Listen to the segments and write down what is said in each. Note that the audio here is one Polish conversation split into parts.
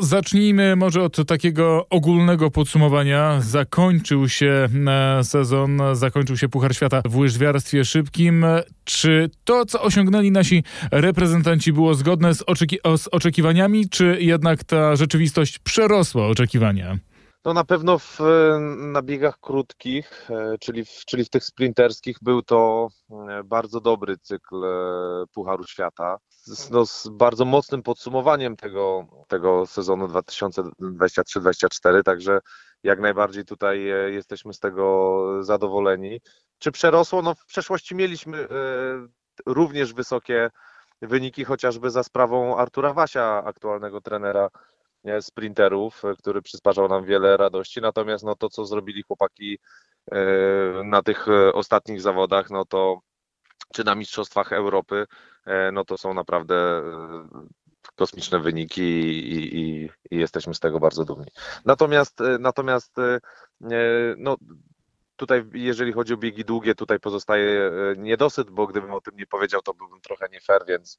zacznijmy może od takiego ogólnego podsumowania. Zakończył się e, sezon, zakończył się Puchar Świata w łyżwiarstwie szybkim. Czy to, co osiągnęli nasi reprezentanci, było zgodne z, oczeki- z oczekiwaniami, czy jednak ta rzeczywistość przerosła oczekiwania? No na pewno w, na biegach krótkich, e, czyli w, czyli w tych sprinterskich, był to e, bardzo dobry cykl e, Pucharu Świata. Z, no, z bardzo mocnym podsumowaniem tego, tego sezonu 2023-2024, także jak najbardziej tutaj jesteśmy z tego zadowoleni. Czy przerosło? No w przeszłości mieliśmy również wysokie wyniki, chociażby za sprawą Artura Wasia, aktualnego trenera sprinterów, e, który przysparzał nam wiele radości. Natomiast no, to, co zrobili chłopaki e, na tych e, ostatnich zawodach, no to czy na Mistrzostwach Europy, no to są naprawdę kosmiczne wyniki i, i, i, jesteśmy z tego bardzo dumni. Natomiast, natomiast no, tutaj, jeżeli chodzi o biegi długie, tutaj pozostaje niedosyt, bo gdybym o tym nie powiedział, to byłbym trochę nie fair, więc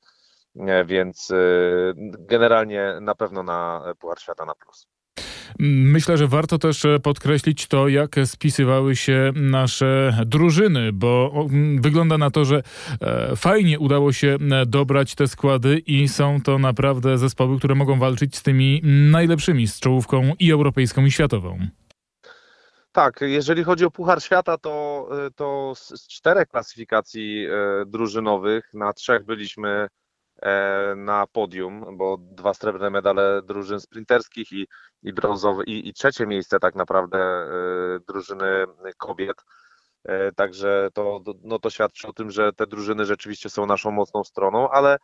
więc y, generalnie na pewno na Puchar Świata na plus. Myślę, że warto też podkreślić to, jak spisywały się nasze drużyny, bo wygląda na to, że e, fajnie udało się dobrać te składy i są to naprawdę zespoły, które mogą walczyć z tymi najlepszymi, z czołówką i europejską, i światową. Tak, jeżeli chodzi o Puchar Świata, to, to z czterech klasyfikacji e, drużynowych na trzech byliśmy E, na podium, bo dwa srebrne medale drużyn sprinterskich i, i brązowe i, i trzecie miejsce tak naprawdę e, drużyny kobiet. E, także to, no to świadczy o tym, że te drużyny rzeczywiście są naszą mocną stroną, ale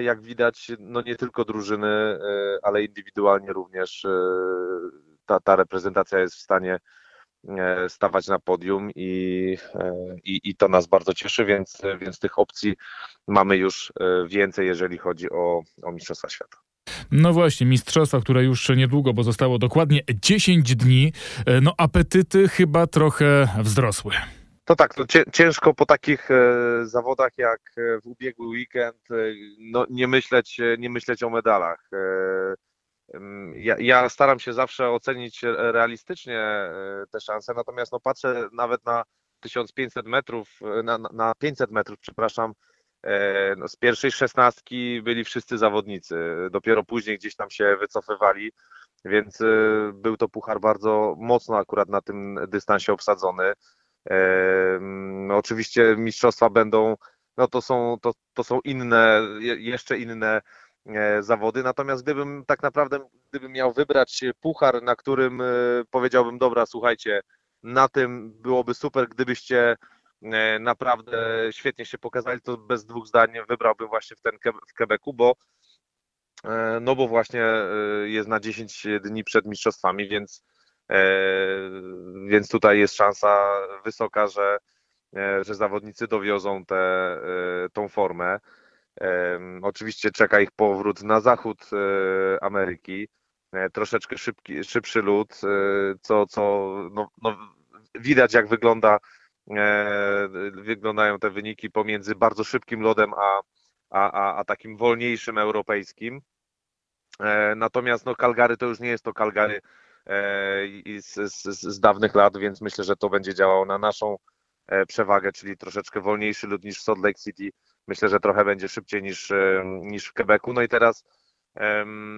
jak widać, no nie tylko drużyny, ale indywidualnie również ta, ta reprezentacja jest w stanie E, stawać na podium i, e, i, i to nas bardzo cieszy, więc, więc tych opcji mamy już e, więcej, jeżeli chodzi o, o Mistrzostwa Świata. No właśnie, mistrzostwa, które już niedługo, bo zostało dokładnie 10 dni, no apetyty chyba trochę wzrosły. To tak, to ciężko po takich e, zawodach jak w ubiegły weekend e, no, nie, myśleć, nie myśleć o medalach. Ja, ja, staram się zawsze ocenić realistycznie e, te szanse, natomiast no patrzę nawet na 1500 metrów, e, na, na 500 metrów, przepraszam, e, no z pierwszej szesnastki byli wszyscy zawodnicy, dopiero później gdzieś tam się wycofywali, więc był to puchar bardzo mocno akurat na tym dystansie obsadzony. Oczywiście mistrzostwa będą, no to są, to, to są inne, jeszcze inne zawody. Natomiast gdybym tak naprawdę, gdybym miał wybrać puchar, na którym e, powiedziałbym, dobra, słuchajcie, na tym byłoby super, gdybyście e, naprawdę świetnie się pokazali, to bez dwóch zdań wybrałbym właśnie w ten w Quebecu, bo no bo właśnie jest na 10 dni przed mistrzostwami, więc więc tutaj jest szansa wysoka, że, że zawodnicy dowiozą tę tą formę. Oczywiście czeka ich powrót na zachód e, Ameryki, e, troszeczkę szybki, szybszy lód, e, co, co no, no, widać jak wygląda, wyglądają te wyniki pomiędzy bardzo szybkim lodem a, a, a, takim wolniejszym europejskim. Natomiast no, Calgary to już nie jest to Calgary z, z, z dawnych lat, więc myślę, że to będzie działało na naszą przewagę, czyli troszeczkę wolniejszy lód niż Salt Lake City Myślę, że trochę będzie szybciej niż, niż w Quebecu. No i teraz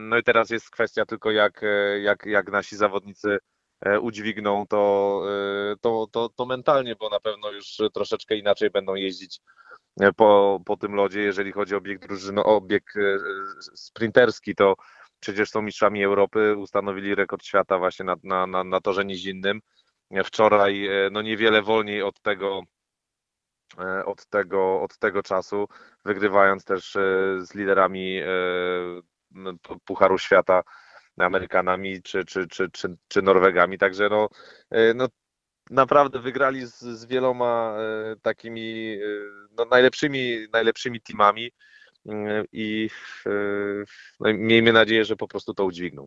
no i teraz jest kwestia tylko jak, e, jak, jak nasi zawodnicy e, udźwigną to, e, to, to, to mentalnie, bo na pewno już troszeczkę inaczej będą jeździć po, po tym lodzie, jeżeli chodzi o bieg drużyny, o bieg sprinterski, to przecież są mistrzami Europy, ustanowili rekord świata właśnie na, na, na, na torze nizinnym. Wczoraj no niewiele wolniej od tego E, od tego, od tego czasu, wygrywając też e, z liderami e, Pucharu Świata, Amerykanami czy, czy, czy, czy, czy Norwegami. Także no, no naprawdę wygrali z, z wieloma takimi no, najlepszymi, najlepszymi teamami i no, miejmy nadzieję, że po prostu to udźwigną.